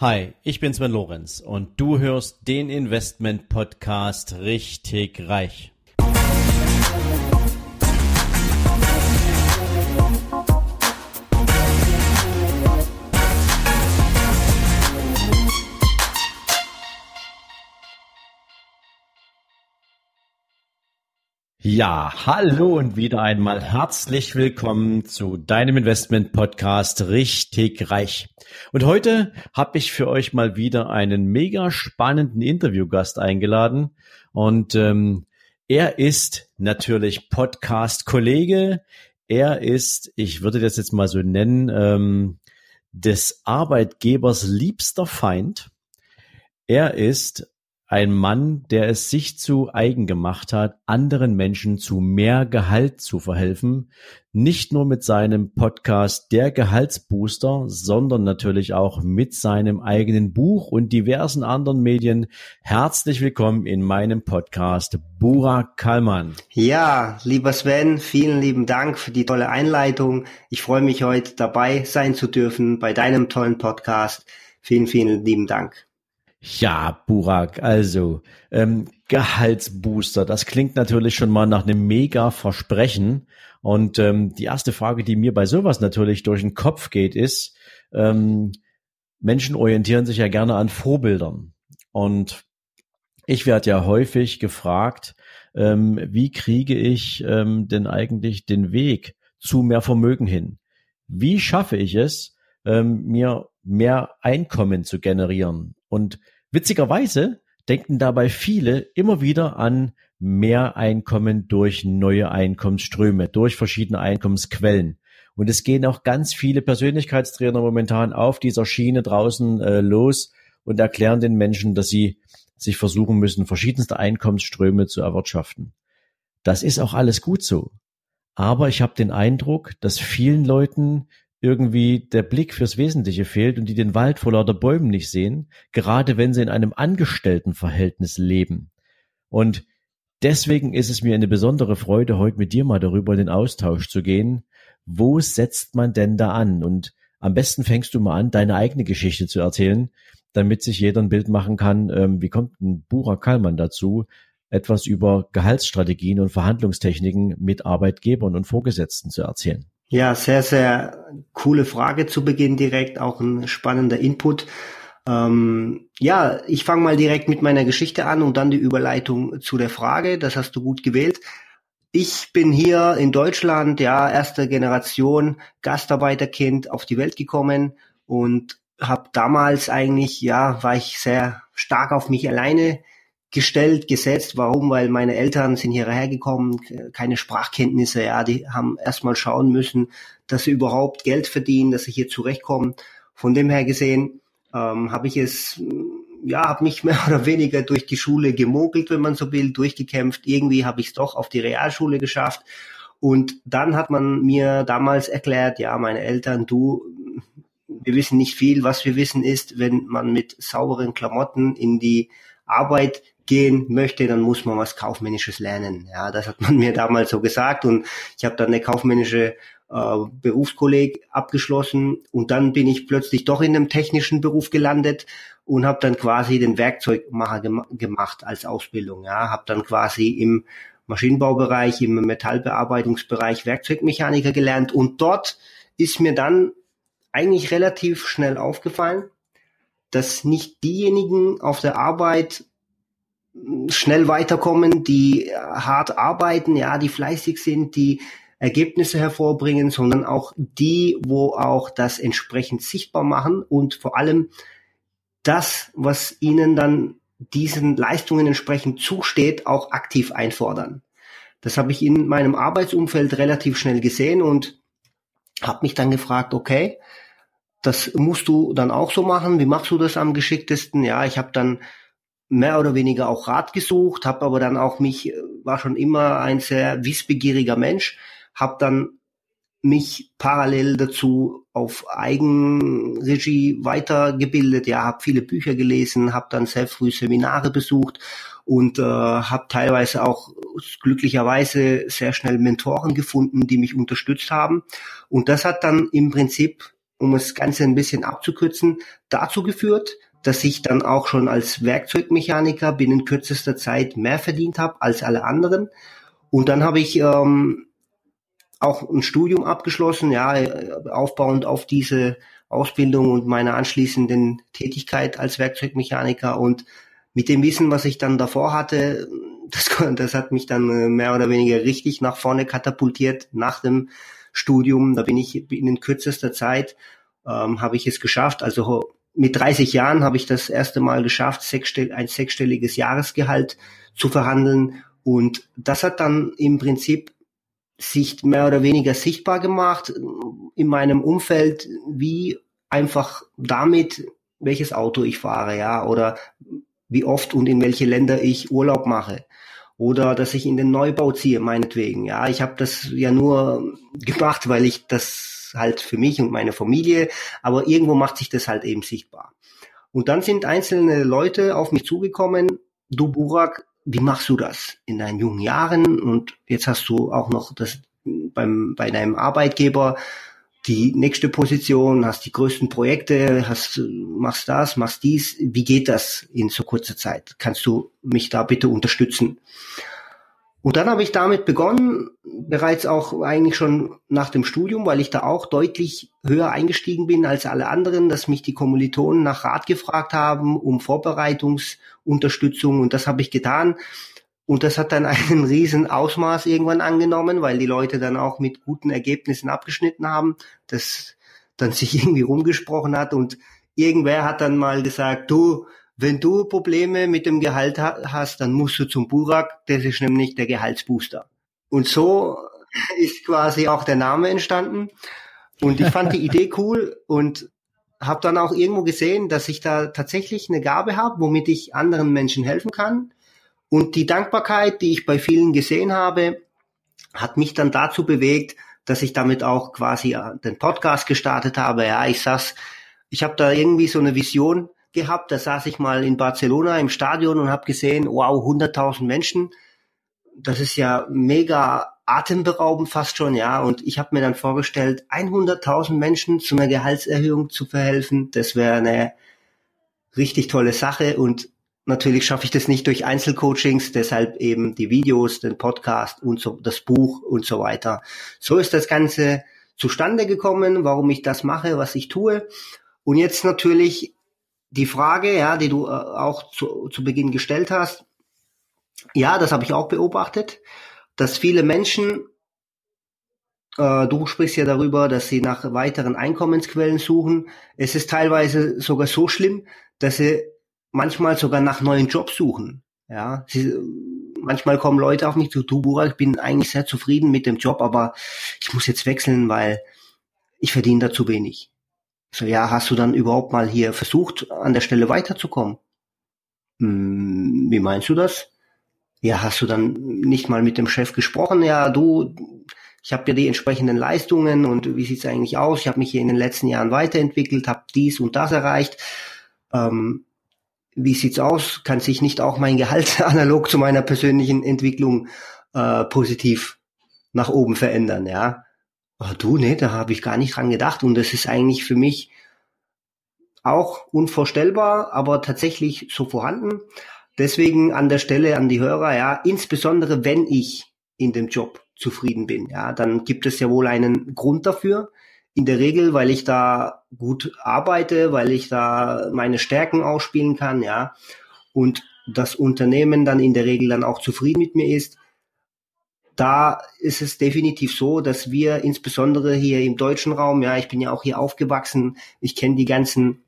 Hi, ich bin Sven Lorenz und du hörst den Investment Podcast richtig reich. Ja, hallo und wieder einmal herzlich willkommen zu deinem Investment Podcast Richtig Reich. Und heute habe ich für euch mal wieder einen mega spannenden Interviewgast eingeladen und ähm, er ist natürlich Podcast-Kollege. Er ist, ich würde das jetzt mal so nennen, ähm, des Arbeitgebers liebster Feind. Er ist ein Mann, der es sich zu eigen gemacht hat, anderen Menschen zu mehr Gehalt zu verhelfen. Nicht nur mit seinem Podcast Der Gehaltsbooster, sondern natürlich auch mit seinem eigenen Buch und diversen anderen Medien. Herzlich willkommen in meinem Podcast, Burak Kallmann. Ja, lieber Sven, vielen lieben Dank für die tolle Einleitung. Ich freue mich heute dabei sein zu dürfen bei deinem tollen Podcast. Vielen, vielen lieben Dank. Ja, Burak, also ähm, Gehaltsbooster, das klingt natürlich schon mal nach einem mega Versprechen. Und ähm, die erste Frage, die mir bei sowas natürlich durch den Kopf geht, ist, ähm, Menschen orientieren sich ja gerne an Vorbildern. Und ich werde ja häufig gefragt, ähm, wie kriege ich ähm, denn eigentlich den Weg zu mehr Vermögen hin? Wie schaffe ich es, ähm, mir mehr Einkommen zu generieren? Und witzigerweise denken dabei viele immer wieder an mehr Einkommen durch neue Einkommensströme, durch verschiedene Einkommensquellen. Und es gehen auch ganz viele Persönlichkeitstrainer momentan auf dieser Schiene draußen äh, los und erklären den Menschen, dass sie sich versuchen müssen, verschiedenste Einkommensströme zu erwirtschaften. Das ist auch alles gut so. Aber ich habe den Eindruck, dass vielen Leuten irgendwie der Blick fürs Wesentliche fehlt und die den Wald vor lauter Bäumen nicht sehen, gerade wenn sie in einem Angestelltenverhältnis leben. Und deswegen ist es mir eine besondere Freude, heute mit dir mal darüber in den Austausch zu gehen. Wo setzt man denn da an? Und am besten fängst du mal an, deine eigene Geschichte zu erzählen, damit sich jeder ein Bild machen kann, ähm, wie kommt ein Bucher Kallmann dazu, etwas über Gehaltsstrategien und Verhandlungstechniken mit Arbeitgebern und Vorgesetzten zu erzählen. Ja, sehr, sehr coole Frage zu Beginn direkt, auch ein spannender Input. Ähm, ja, ich fange mal direkt mit meiner Geschichte an und dann die Überleitung zu der Frage. Das hast du gut gewählt. Ich bin hier in Deutschland, ja, erste Generation Gastarbeiterkind auf die Welt gekommen und habe damals eigentlich, ja, war ich sehr stark auf mich alleine gestellt, gesetzt. Warum? Weil meine Eltern sind hierher gekommen, keine Sprachkenntnisse, ja, die haben erstmal schauen müssen, dass sie überhaupt Geld verdienen, dass sie hier zurechtkommen. Von dem her gesehen ähm, habe ich es, ja, habe mich mehr oder weniger durch die Schule gemogelt, wenn man so will, durchgekämpft. Irgendwie habe ich es doch auf die Realschule geschafft. Und dann hat man mir damals erklärt, ja, meine Eltern, du, wir wissen nicht viel. Was wir wissen ist, wenn man mit sauberen Klamotten in die Arbeit gehen möchte, dann muss man was Kaufmännisches lernen. Ja, das hat man mir damals so gesagt und ich habe dann eine kaufmännische äh, Berufskolleg abgeschlossen und dann bin ich plötzlich doch in einem technischen Beruf gelandet und habe dann quasi den Werkzeugmacher gem gemacht als Ausbildung. Ja, habe dann quasi im Maschinenbaubereich, im Metallbearbeitungsbereich Werkzeugmechaniker gelernt und dort ist mir dann eigentlich relativ schnell aufgefallen, dass nicht diejenigen auf der Arbeit schnell weiterkommen, die hart arbeiten, ja, die fleißig sind, die Ergebnisse hervorbringen, sondern auch die, wo auch das entsprechend sichtbar machen und vor allem das, was ihnen dann diesen Leistungen entsprechend zusteht, auch aktiv einfordern. Das habe ich in meinem Arbeitsumfeld relativ schnell gesehen und habe mich dann gefragt, okay, das musst du dann auch so machen. Wie machst du das am geschicktesten? Ja, ich habe dann mehr oder weniger auch Rat gesucht, habe aber dann auch mich, äh, war schon immer ein sehr wissbegieriger Mensch, habe dann mich parallel dazu auf Eigenregie weitergebildet, ja, habe viele Bücher gelesen, habe dann sehr früh Seminare besucht und äh, habe teilweise auch glücklicherweise sehr schnell Mentoren gefunden, die mich unterstützt haben. Und das hat dann im Prinzip um das Ganze ein bisschen abzukürzen, dazu geführt, dass ich dann auch schon als Werkzeugmechaniker binnen kürzester Zeit mehr verdient habe als alle anderen. Und dann habe ich ähm, auch ein Studium abgeschlossen, ja, aufbauend auf diese Ausbildung und meiner anschließenden Tätigkeit als Werkzeugmechaniker und mit dem Wissen, was ich dann davor hatte, das, das hat mich dann äh, mehr oder weniger richtig nach vorne katapultiert nach dem Studium. Da bin ich in kürzester Zeit ähm, habe ich es geschafft. Also mit 30 Jahren habe ich das erste Mal geschafft, ein sechsstelliges Jahresgehalt zu verhandeln. Und das hat dann im Prinzip sich mehr oder weniger sichtbar gemacht in meinem Umfeld, wie einfach damit, welches Auto ich fahre, ja, oder wie oft und in welche Länder ich Urlaub mache. Oder dass ich in den Neubau ziehe, meinetwegen. Ja, ich habe das ja nur gemacht, weil ich das halt für mich und meine Familie, aber irgendwo macht sich das halt eben sichtbar. Und dann sind einzelne Leute auf mich zugekommen, du Burak, wie machst du das in deinen jungen Jahren? Und jetzt hast du auch noch das beim, bei deinem Arbeitgeber die nächste Position, hast die größten Projekte, hast, machst das, machst dies. Wie geht das in so kurzer Zeit? Kannst du mich da bitte unterstützen? Und dann habe ich damit begonnen, bereits auch eigentlich schon nach dem Studium, weil ich da auch deutlich höher eingestiegen bin als alle anderen, dass mich die Kommilitonen nach Rat gefragt haben um Vorbereitungsunterstützung und das habe ich getan. Und das hat dann einen riesen Ausmaß irgendwann angenommen, weil die Leute dann auch mit guten Ergebnissen abgeschnitten haben, das dann sich irgendwie rumgesprochen hat und irgendwer hat dann mal gesagt, du, wenn du Probleme mit dem Gehalt hast, dann musst du zum Burak, das ist nämlich der Gehaltsbooster. Und so ist quasi auch der Name entstanden. Und ich fand die Idee cool und habe dann auch irgendwo gesehen, dass ich da tatsächlich eine Gabe habe, womit ich anderen Menschen helfen kann und die Dankbarkeit, die ich bei vielen gesehen habe, hat mich dann dazu bewegt, dass ich damit auch quasi äh, den Podcast gestartet habe. Ja, ich saß, ich habe da irgendwie so eine Vision gehabt. Da saß ich mal in Barcelona im Stadion und habe gesehen, wow, 100.000 Menschen. Das ist ja mega atemberaubend fast schon, ja. Und ich habe mir dann vorgestellt, 100.000 Menschen zu einer Gehaltserhöhung zu verhelfen. Das wäre eine richtig tolle Sache. Und Natürlich schaffe ich das nicht durch Einzelcoachings, deshalb eben die Videos, den Podcast und so, das Buch und so weiter. So ist das Ganze zustande gekommen, warum ich das mache, was ich tue. Und jetzt natürlich die Frage, ja, die du äh, auch zu, zu Beginn gestellt hast. Ja, das habe ich auch beobachtet, dass viele Menschen, äh, du sprichst ja darüber, dass sie nach weiteren Einkommensquellen suchen. Es ist teilweise sogar so schlimm, dass sie manchmal sogar nach neuen Jobs suchen. Ja, sie, manchmal kommen Leute auf mich zu, du Burak, ich bin eigentlich sehr zufrieden mit dem Job, aber ich muss jetzt wechseln, weil ich verdiene da zu wenig. So, ja, hast du dann überhaupt mal hier versucht, an der Stelle weiterzukommen? Hm, wie meinst du das? Ja, hast du dann nicht mal mit dem Chef gesprochen? Ja, du, ich habe ja die entsprechenden Leistungen und wie sieht's eigentlich aus? Ich habe mich hier in den letzten Jahren weiterentwickelt, habe dies und das erreicht. Ähm, wie sieht's aus? Kann sich nicht auch mein Gehalt analog zu meiner persönlichen Entwicklung äh, positiv nach oben verändern, ja? Oh, du, ne, da habe ich gar nicht dran gedacht und das ist eigentlich für mich auch unvorstellbar, aber tatsächlich so vorhanden. Deswegen an der Stelle an die Hörer, ja, insbesondere wenn ich in dem Job zufrieden bin, ja, dann gibt es ja wohl einen Grund dafür. In der Regel, weil ich da gut arbeite, weil ich da meine Stärken ausspielen kann, ja. Und das Unternehmen dann in der Regel dann auch zufrieden mit mir ist. Da ist es definitiv so, dass wir insbesondere hier im deutschen Raum, ja, ich bin ja auch hier aufgewachsen, ich kenne die ganzen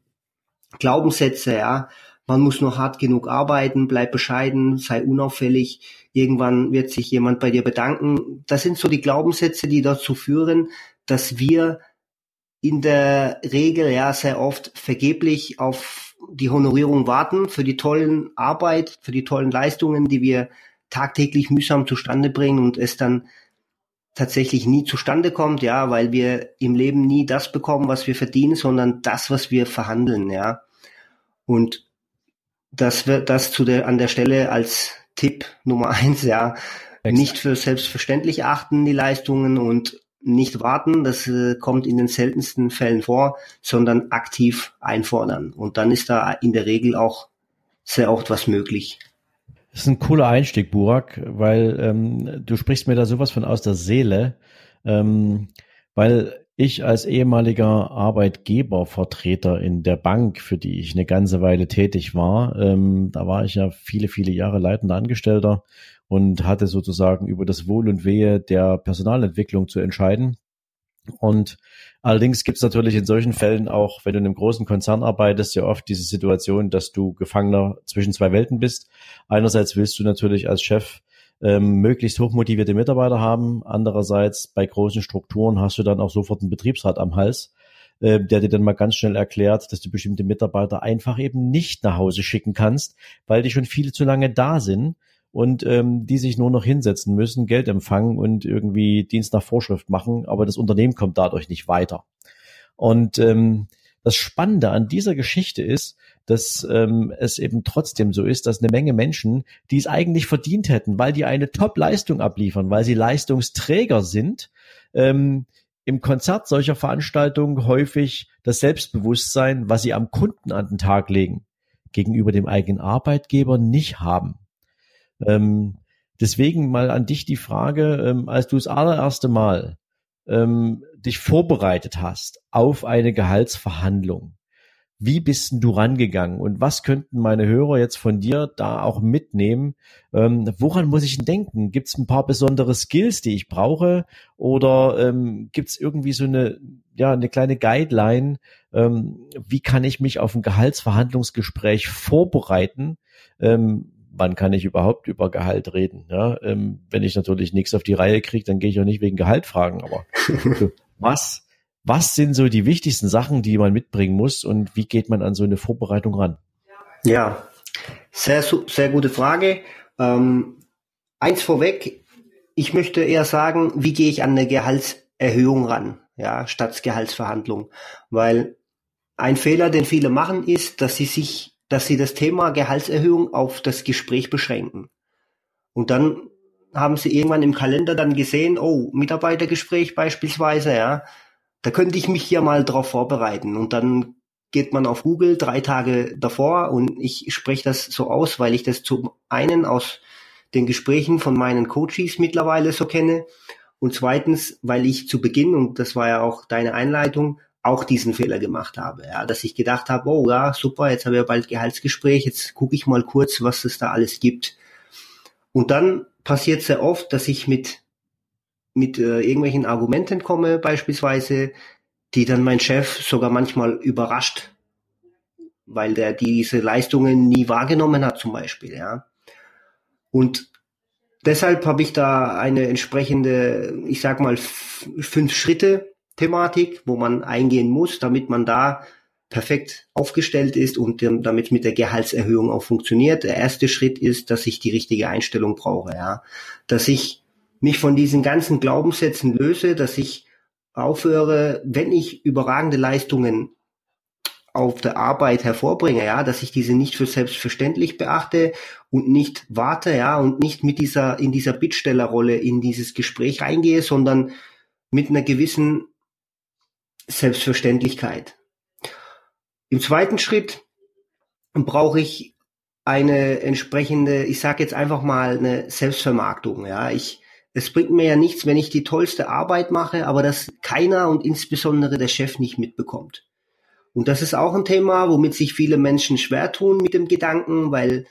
Glaubenssätze, ja, man muss nur hart genug arbeiten, bleib bescheiden, sei unauffällig, irgendwann wird sich jemand bei dir bedanken. Das sind so die Glaubenssätze, die dazu führen, dass wir in der Regel ja sehr oft vergeblich auf die Honorierung warten für die tollen Arbeit, für die tollen Leistungen, die wir tagtäglich mühsam zustande bringen und es dann tatsächlich nie zustande kommt, ja, weil wir im Leben nie das bekommen, was wir verdienen, sondern das, was wir verhandeln, ja. Und das wird das zu der an der Stelle als Tipp Nummer eins, ja, Exakt. nicht für selbstverständlich achten die Leistungen und nicht warten, das äh, kommt in den seltensten Fällen vor, sondern aktiv einfordern. Und dann ist da in der Regel auch sehr oft was möglich. Das ist ein cooler Einstieg, Burak, weil ähm, du sprichst mir da sowas von aus der Seele, ähm, weil ich als ehemaliger Arbeitgebervertreter in der Bank, für die ich eine ganze Weile tätig war, ähm, da war ich ja viele, viele Jahre leitender Angestellter und hatte sozusagen über das Wohl und Wehe der Personalentwicklung zu entscheiden. Und allerdings gibt es natürlich in solchen Fällen auch, wenn du in einem großen Konzern arbeitest, ja oft diese Situation, dass du Gefangener zwischen zwei Welten bist. Einerseits willst du natürlich als Chef ähm, möglichst hochmotivierte Mitarbeiter haben. Andererseits bei großen Strukturen hast du dann auch sofort einen Betriebsrat am Hals, äh, der dir dann mal ganz schnell erklärt, dass du bestimmte Mitarbeiter einfach eben nicht nach Hause schicken kannst, weil die schon viel zu lange da sind und ähm, die sich nur noch hinsetzen müssen, Geld empfangen und irgendwie Dienst nach Vorschrift machen, aber das Unternehmen kommt dadurch nicht weiter. Und ähm, das Spannende an dieser Geschichte ist, dass ähm, es eben trotzdem so ist, dass eine Menge Menschen, die es eigentlich verdient hätten, weil die eine Top-Leistung abliefern, weil sie Leistungsträger sind, ähm, im Konzert solcher Veranstaltungen häufig das Selbstbewusstsein, was sie am Kunden an den Tag legen, gegenüber dem eigenen Arbeitgeber nicht haben. Ähm, deswegen mal an dich die Frage, ähm, als du das allererste Mal ähm, dich vorbereitet hast auf eine Gehaltsverhandlung, wie bist denn du rangegangen und was könnten meine Hörer jetzt von dir da auch mitnehmen? Ähm, woran muss ich denn denken? Gibt es ein paar besondere Skills, die ich brauche oder ähm, gibt es irgendwie so eine ja eine kleine Guideline? Ähm, wie kann ich mich auf ein Gehaltsverhandlungsgespräch vorbereiten? Ähm, wann kann ich überhaupt über Gehalt reden? Ja, ähm, wenn ich natürlich nichts auf die Reihe kriege, dann gehe ich auch nicht wegen Gehalt fragen. Aber was, was sind so die wichtigsten Sachen, die man mitbringen muss und wie geht man an so eine Vorbereitung ran? Ja, sehr, sehr gute Frage. Ähm, eins vorweg, ich möchte eher sagen, wie gehe ich an eine Gehaltserhöhung ran, ja, statt Gehaltsverhandlung, weil ein Fehler, den viele machen, ist, dass sie sich dass sie das Thema Gehaltserhöhung auf das Gespräch beschränken. Und dann haben sie irgendwann im Kalender dann gesehen, oh, Mitarbeitergespräch beispielsweise, ja, da könnte ich mich hier mal drauf vorbereiten. Und dann geht man auf Google drei Tage davor und ich spreche das so aus, weil ich das zum einen aus den Gesprächen von meinen Coaches mittlerweile so kenne und zweitens, weil ich zu Beginn, und das war ja auch deine Einleitung, auch diesen Fehler gemacht habe, ja, dass ich gedacht habe, oh ja, super, jetzt habe ich ja bald Gehaltsgespräch, jetzt gucke ich mal kurz, was es da alles gibt. Und dann passiert sehr oft, dass ich mit mit äh, irgendwelchen Argumenten komme, beispielsweise, die dann mein Chef sogar manchmal überrascht, weil der diese Leistungen nie wahrgenommen hat, zum Beispiel, ja. Und deshalb habe ich da eine entsprechende, ich sag mal, fünf Schritte Thematik, wo man eingehen muss, damit man da perfekt aufgestellt ist und damit mit der Gehaltserhöhung auch funktioniert. Der erste Schritt ist, dass ich die richtige Einstellung brauche, ja. Dass ich mich von diesen ganzen Glaubenssätzen löse, dass ich aufhöre, wenn ich überragende Leistungen auf der Arbeit hervorbringe, ja, dass ich diese nicht für selbstverständlich beachte und nicht warte, ja, und nicht mit dieser, in dieser Bittstellerrolle in dieses Gespräch reingehe, sondern mit einer gewissen Selbstverständlichkeit. Im zweiten Schritt brauche ich eine entsprechende, ich sage jetzt einfach mal eine Selbstvermarktung. Ja, ich, es bringt mir ja nichts, wenn ich die tollste Arbeit mache, aber das keiner und insbesondere der Chef nicht mitbekommt. Und das ist auch ein Thema, womit sich viele Menschen schwer tun mit dem Gedanken, weil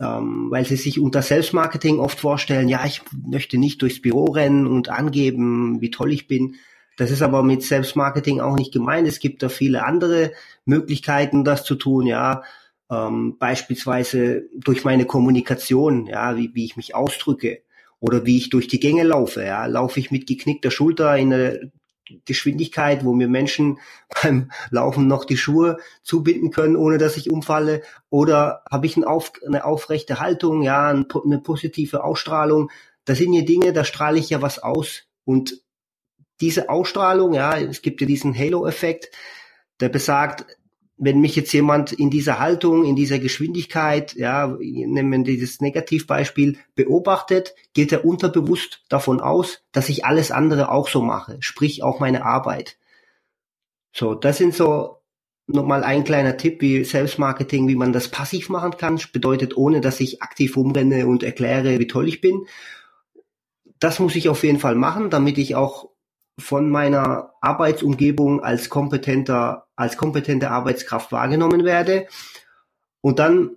ähm, weil sie sich unter Selbstmarketing oft vorstellen, ja, ich möchte nicht durchs Büro rennen und angeben, wie toll ich bin. Das ist aber mit Selbstmarketing auch nicht gemeint. Es gibt da viele andere Möglichkeiten, das zu tun, ja. Ähm, beispielsweise durch meine Kommunikation, ja, wie, wie ich mich ausdrücke oder wie ich durch die Gänge laufe, ja. Laufe ich mit geknickter Schulter in eine Geschwindigkeit, wo mir Menschen beim Laufen noch die Schuhe zubinden können, ohne dass ich umfalle? Oder habe ich eine, auf, eine aufrechte Haltung, ja, eine positive Ausstrahlung? Das sind ja Dinge, da strahle ich ja was aus. Und diese Ausstrahlung, ja, es gibt ja diesen Halo-Effekt, der besagt, wenn mich jetzt jemand in dieser Haltung, in dieser Geschwindigkeit, ja, nehmen wir dieses Negativbeispiel, beobachtet, geht er unterbewusst davon aus, dass ich alles andere auch so mache, sprich auch meine Arbeit. So, das sind so nochmal ein kleiner Tipp wie Selbstmarketing, wie man das passiv machen kann, bedeutet ohne, dass ich aktiv rumrenne und erkläre, wie toll ich bin. Das muss ich auf jeden Fall machen, damit ich auch von meiner Arbeitsumgebung als kompetenter, als kompetente Arbeitskraft wahrgenommen werde. Und dann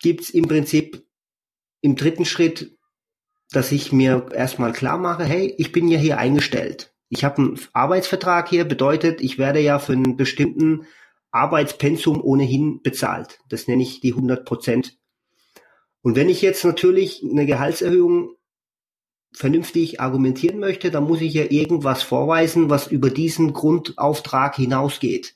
gibt's im Prinzip im dritten Schritt, dass ich mir erstmal klar mache, hey, ich bin ja hier eingestellt. Ich habe einen Arbeitsvertrag hier, bedeutet, ich werde ja für einen bestimmten Arbeitspensum ohnehin bezahlt. Das nenne ich die 100 Prozent. Und wenn ich jetzt natürlich eine Gehaltserhöhung vernünftig argumentieren möchte, dann muss ich ja irgendwas vorweisen, was über diesen Grundauftrag hinausgeht.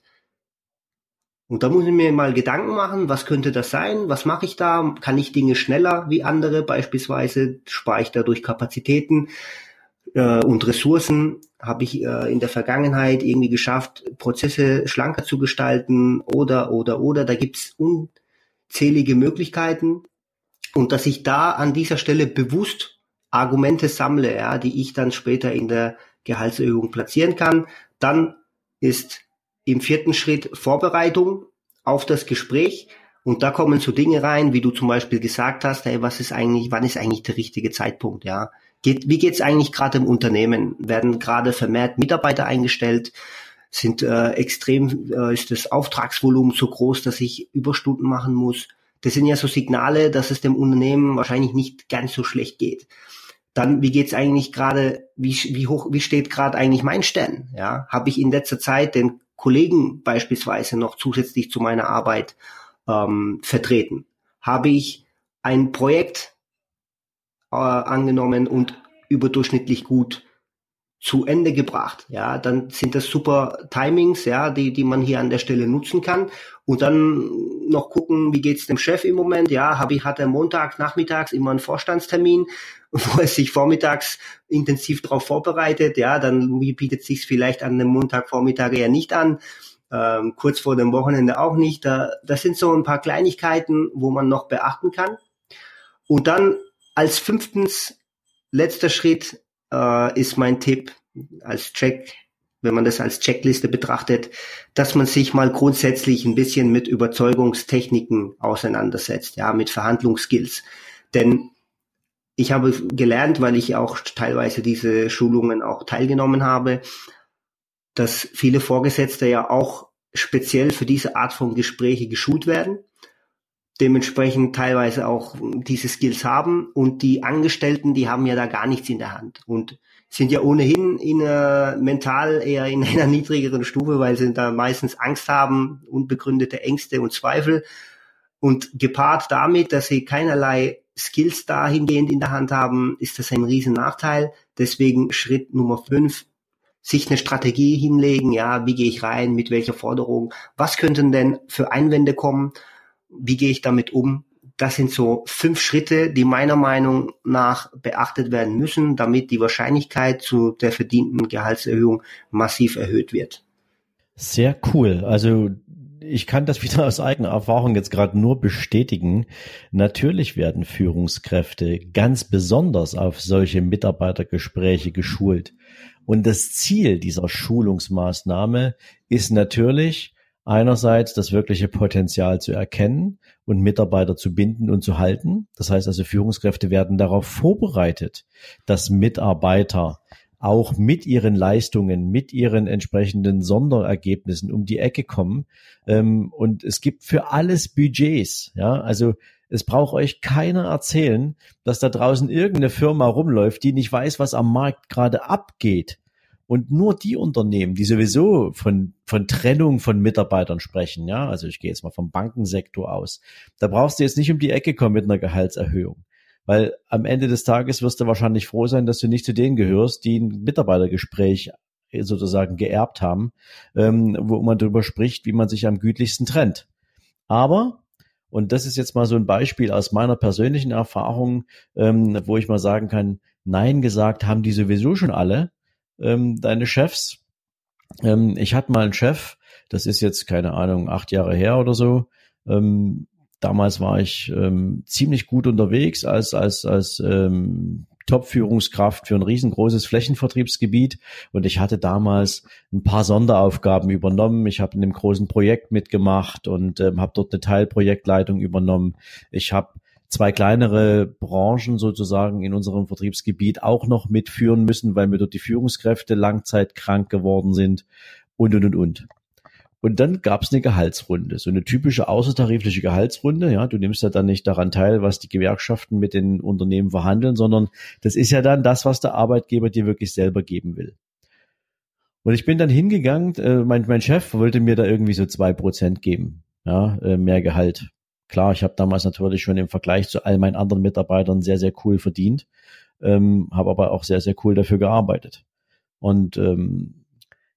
Und da muss ich mir mal Gedanken machen, was könnte das sein? Was mache ich da? Kann ich Dinge schneller wie andere? Beispielsweise spare ich dadurch Kapazitäten äh, und Ressourcen. Habe ich äh, in der Vergangenheit irgendwie geschafft, Prozesse schlanker zu gestalten oder, oder, oder. Da gibt's unzählige Möglichkeiten. Und dass ich da an dieser Stelle bewusst Argumente sammle, ja, die ich dann später in der Gehaltserhöhung platzieren kann. Dann ist im vierten Schritt Vorbereitung auf das Gespräch. Und da kommen so Dinge rein, wie du zum Beispiel gesagt hast, hey, was ist eigentlich, wann ist eigentlich der richtige Zeitpunkt, ja? Geht, wie geht's eigentlich gerade im Unternehmen? Werden gerade vermehrt Mitarbeiter eingestellt? Sind äh, extrem, äh, ist das Auftragsvolumen so groß, dass ich Überstunden machen muss? Das sind ja so Signale, dass es dem Unternehmen wahrscheinlich nicht ganz so schlecht geht. Dann, wie geht's eigentlich gerade, wie, wie hoch, wie steht gerade eigentlich mein Stern? Ja, habe ich in letzter Zeit den Kollegen beispielsweise noch zusätzlich zu meiner Arbeit ähm, vertreten? Habe ich ein Projekt äh, angenommen und überdurchschnittlich gut zu Ende gebracht. Ja, dann sind das super Timings, ja, die, die man hier an der Stelle nutzen kann. Und dann noch gucken, wie geht's dem Chef im Moment? Ja, habe ich, hat er Montag nachmittags immer einen Vorstandstermin, wo er sich vormittags intensiv darauf vorbereitet. Ja, dann bietet sich's vielleicht an dem Montagvormittag eher nicht an. Ähm, kurz vor dem Wochenende auch nicht. Da, das sind so ein paar Kleinigkeiten, wo man noch beachten kann. Und dann als fünftens, letzter Schritt, äh, ist mein Tipp als Check, wenn man das als Checkliste betrachtet, dass man sich mal grundsätzlich ein bisschen mit Überzeugungstechniken auseinandersetzt, ja, mit Verhandlungsskills. Denn ich habe gelernt, weil ich auch teilweise diese Schulungen auch teilgenommen habe, dass viele Vorgesetzte ja auch speziell für diese Art von Gespräche geschult werden dementsprechend teilweise auch diese Skills haben. Und die Angestellten, die haben ja da gar nichts in der Hand. Und sind ja ohnehin in einer, mental eher in einer niedrigeren Stufe, weil sie da meistens Angst haben, unbegründete Ängste und Zweifel. Und gepaart damit, dass sie keinerlei Skills dahingehend in der Hand haben, ist das ein riesen Nachteil. Deswegen Schritt Nummer fünf, sich eine Strategie hinlegen, ja, wie gehe ich rein, mit welcher Forderung, was könnten denn für Einwände kommen wie gehe ich damit um? Das sind so fünf Schritte, die meiner Meinung nach beachtet werden müssen, damit die Wahrscheinlichkeit zu der verdienten Gehaltserhöhung massiv erhöht wird. Sehr cool. Also ich kann das wieder aus eigener Erfahrung jetzt gerade nur bestätigen. Natürlich werden Führungskräfte ganz besonders auf solche Mitarbeitergespräche geschult. Und das Ziel dieser Schulungsmaßnahme ist natürlich, einerseits das wirkliche Potenzial zu erkennen und Mitarbeiter zu binden und zu halten. Das heißt also, Führungskräfte werden darauf vorbereitet, dass Mitarbeiter auch mit ihren Leistungen, mit ihren entsprechenden Sonderergebnissen um die Ecke kommen. Ähm, und es gibt für alles Budgets. Ja, also es braucht euch keiner erzählen, dass da draußen irgendeine Firma rumläuft, die nicht weiß, was am Markt gerade abgeht. Und nur die Unternehmen, die sowieso von, von Trennung von Mitarbeitern sprechen, ja, also ich gehe jetzt mal vom Bankensektor aus, da brauchst du jetzt nicht um die Ecke kommen mit einer Gehaltserhöhung. Weil am Ende des Tages wirst du wahrscheinlich froh sein, dass du nicht zu denen gehörst, die ein Mitarbeitergespräch sozusagen geerbt haben, ähm, wo man darüber spricht, wie man sich am gütlichsten trennt. Aber, und das ist jetzt mal so ein Beispiel aus meiner persönlichen Erfahrung, ähm, wo ich mal sagen kann, Nein gesagt haben die sowieso schon alle, ähm, deine Chefs. Ähm, ich hatte mal einen Chef, Das ist jetzt, keine Ahnung, acht Jahre her oder so. Ähm, damals war ich ähm, ziemlich gut unterwegs als, als, als ähm, Top-Führungskraft für ein riesengroßes Flächenvertriebsgebiet und ich hatte damals ein paar Sonderaufgaben übernommen. Ich habe in einem großen Projekt mitgemacht und ähm, habe dort eine Teilprojektleitung übernommen. Ich habe zwei kleinere Branchen sozusagen in unserem Vertriebsgebiet auch noch mitführen müssen, weil mir dort die Führungskräfte langzeitkrank geworden sind und, und, und, und. Und dann gab es eine Gehaltsrunde, so eine typische außertarifliche Gehaltsrunde. Ja, du nimmst ja dann nicht daran teil, was die Gewerkschaften mit den Unternehmen verhandeln, sondern das ist ja dann das, was der Arbeitgeber dir wirklich selber geben will. Und ich bin dann hingegangen, äh, mein, mein Chef wollte mir da irgendwie so zwei Prozent geben, ja, äh, mehr Gehalt. Klar, ich habe damals natürlich schon im Vergleich zu all meinen anderen Mitarbeitern sehr, sehr cool verdient, ähm, habe aber auch sehr, sehr cool dafür gearbeitet. Und ähm,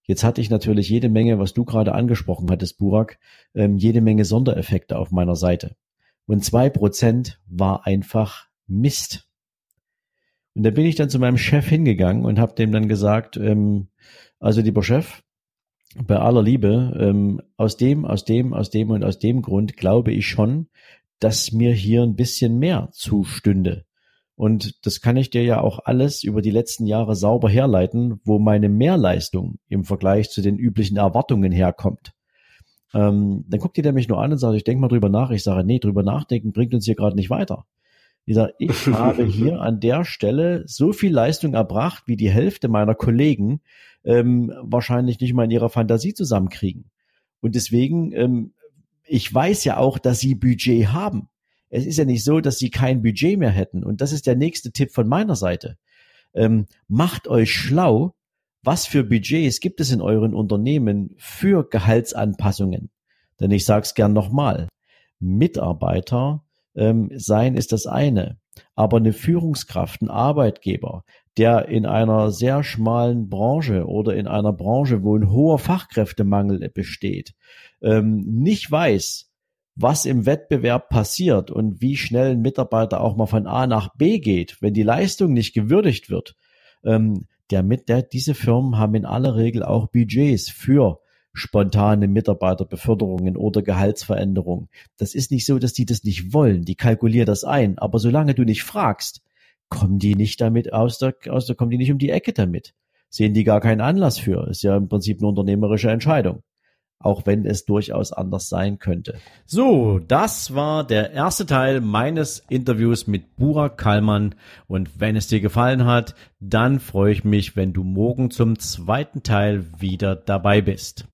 jetzt hatte ich natürlich jede Menge, was du gerade angesprochen hattest, Burak, ähm, jede Menge Sondereffekte auf meiner Seite. Und zwei Prozent war einfach Mist. Und da bin ich dann zu meinem Chef hingegangen und habe dem dann gesagt, ähm, also lieber Chef, bei aller Liebe, ähm, aus dem, aus dem, aus dem und aus dem Grund glaube ich schon, dass mir hier ein bisschen mehr zustünde. Und das kann ich dir ja auch alles über die letzten Jahre sauber herleiten, wo meine Mehrleistung im Vergleich zu den üblichen Erwartungen herkommt. Ähm, dann guckt ihr mich nur an und sagt, ich denke mal drüber nach. Ich sage, nee, drüber nachdenken bringt uns hier gerade nicht weiter. Ich sage, ich habe hier an der Stelle so viel Leistung erbracht, wie die Hälfte meiner Kollegen ähm, wahrscheinlich nicht mal in ihrer Fantasie zusammenkriegen. Und deswegen, ähm, ich weiß ja auch, dass sie Budget haben. Es ist ja nicht so, dass sie kein Budget mehr hätten. Und das ist der nächste Tipp von meiner Seite. Ähm, macht euch schlau, was für Budgets gibt es in euren Unternehmen für Gehaltsanpassungen. Denn ich sage es gern nochmal, Mitarbeiter ähm, sein ist das eine. Aber eine Führungskraft, ein Arbeitgeber, der in einer sehr schmalen Branche oder in einer Branche, wo ein hoher Fachkräftemangel besteht, ähm, nicht weiß, was im Wettbewerb passiert und wie schnell ein Mitarbeiter auch mal von A nach B geht, wenn die Leistung nicht gewürdigt wird, ähm, der mit der, diese Firmen haben in aller Regel auch Budgets für spontane Mitarbeiterbeförderungen oder Gehaltsveränderungen. Das ist nicht so, dass die das nicht wollen. Die kalkulieren das ein. Aber solange du nicht fragst, kommen die nicht damit aus der, aus der, kommen die nicht um die Ecke damit. Sehen die gar keinen Anlass für. Ist ja im Prinzip eine unternehmerische Entscheidung auch wenn es durchaus anders sein könnte. So, das war der erste Teil meines Interviews mit Burak Kallmann und wenn es dir gefallen hat, dann freue ich mich, wenn du morgen zum zweiten Teil wieder dabei bist.